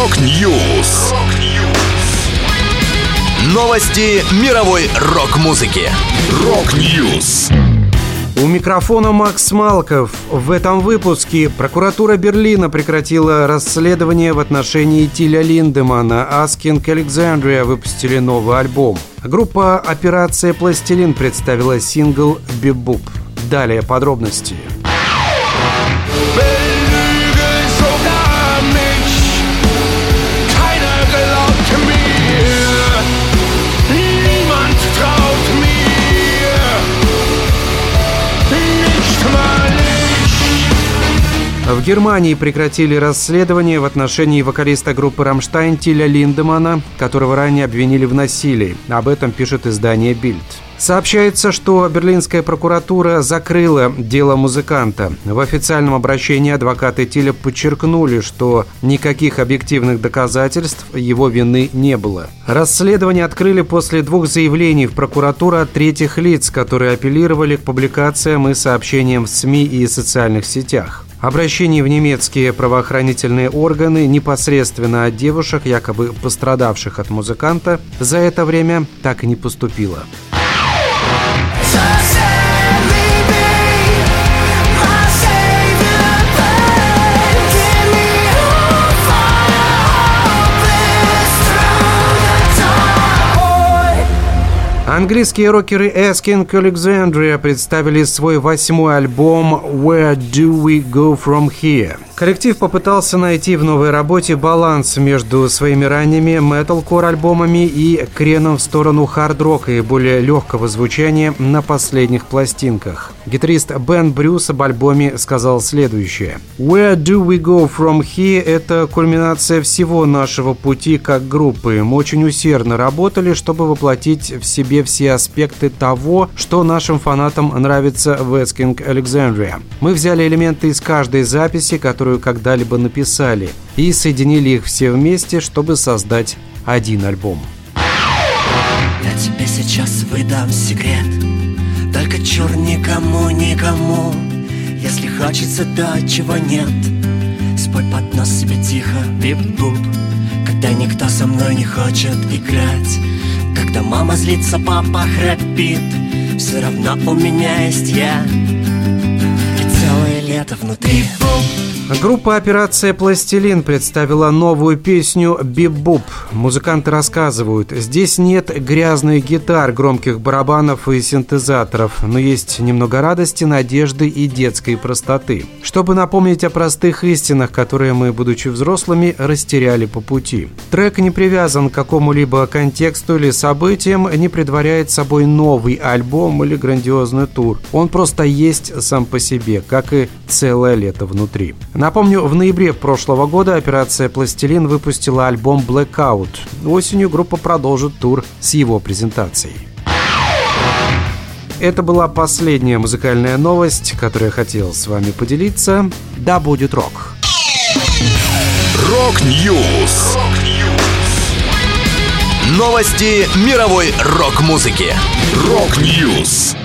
Rock News. Новости мировой рок-музыки. Rock News. У микрофона Макс Малков. В этом выпуске прокуратура Берлина прекратила расследование в отношении Тиля Линдемана. Asking Alexandria выпустили новый альбом. Группа «Операция Пластилин» представила сингл «Бибуп». Далее подробности. В Германии прекратили расследование в отношении вокалиста группы «Рамштайн» Тиля Линдемана, которого ранее обвинили в насилии. Об этом пишет издание «Бильд». Сообщается, что берлинская прокуратура закрыла дело музыканта. В официальном обращении адвокаты Тиля подчеркнули, что никаких объективных доказательств его вины не было. Расследование открыли после двух заявлений в прокуратуру от третьих лиц, которые апеллировали к публикациям и сообщениям в СМИ и социальных сетях. Обращение в немецкие правоохранительные органы непосредственно от девушек, якобы пострадавших от музыканта, за это время так и не поступило. Английские рокеры Asking Alexandria представили свой восьмой альбом «Where Do We Go From Here?». Коллектив попытался найти в новой работе баланс между своими ранними металкор альбомами и креном в сторону хард-рока и более легкого звучания на последних пластинках. Гитарист Бен Брюс об альбоме сказал следующее. «Where do we go from here?» – это кульминация всего нашего пути как группы. Мы очень усердно работали, чтобы воплотить в себе все аспекты того, что нашим фанатам нравится в Эскинг Alexandria. Мы взяли элементы из каждой записи, которую которую когда-либо написали, и соединили их все вместе, чтобы создать один альбом. Я тебе сейчас выдам секрет, только чур никому, никому. Если хочется то, чего нет, спой под нос себе тихо, бип-буп. Когда никто со мной не хочет играть, когда мама злится, папа храпит, все равно у меня есть я лето внутри. Группа «Операция Пластилин» представила новую песню «Бибуп». Музыканты рассказывают, здесь нет грязных гитар, громких барабанов и синтезаторов, но есть немного радости, надежды и детской простоты. Чтобы напомнить о простых истинах, которые мы, будучи взрослыми, растеряли по пути. Трек не привязан к какому-либо контексту или событиям, не предваряет собой новый альбом или грандиозный тур. Он просто есть сам по себе, как и целое лето внутри. Напомню, в ноябре прошлого года операция «Пластилин» выпустила альбом «Blackout». Осенью группа продолжит тур с его презентацией. Это была последняя музыкальная новость, которую я хотел с вами поделиться. Да будет рок! Rock News! Новости мировой рок-музыки. Rock News!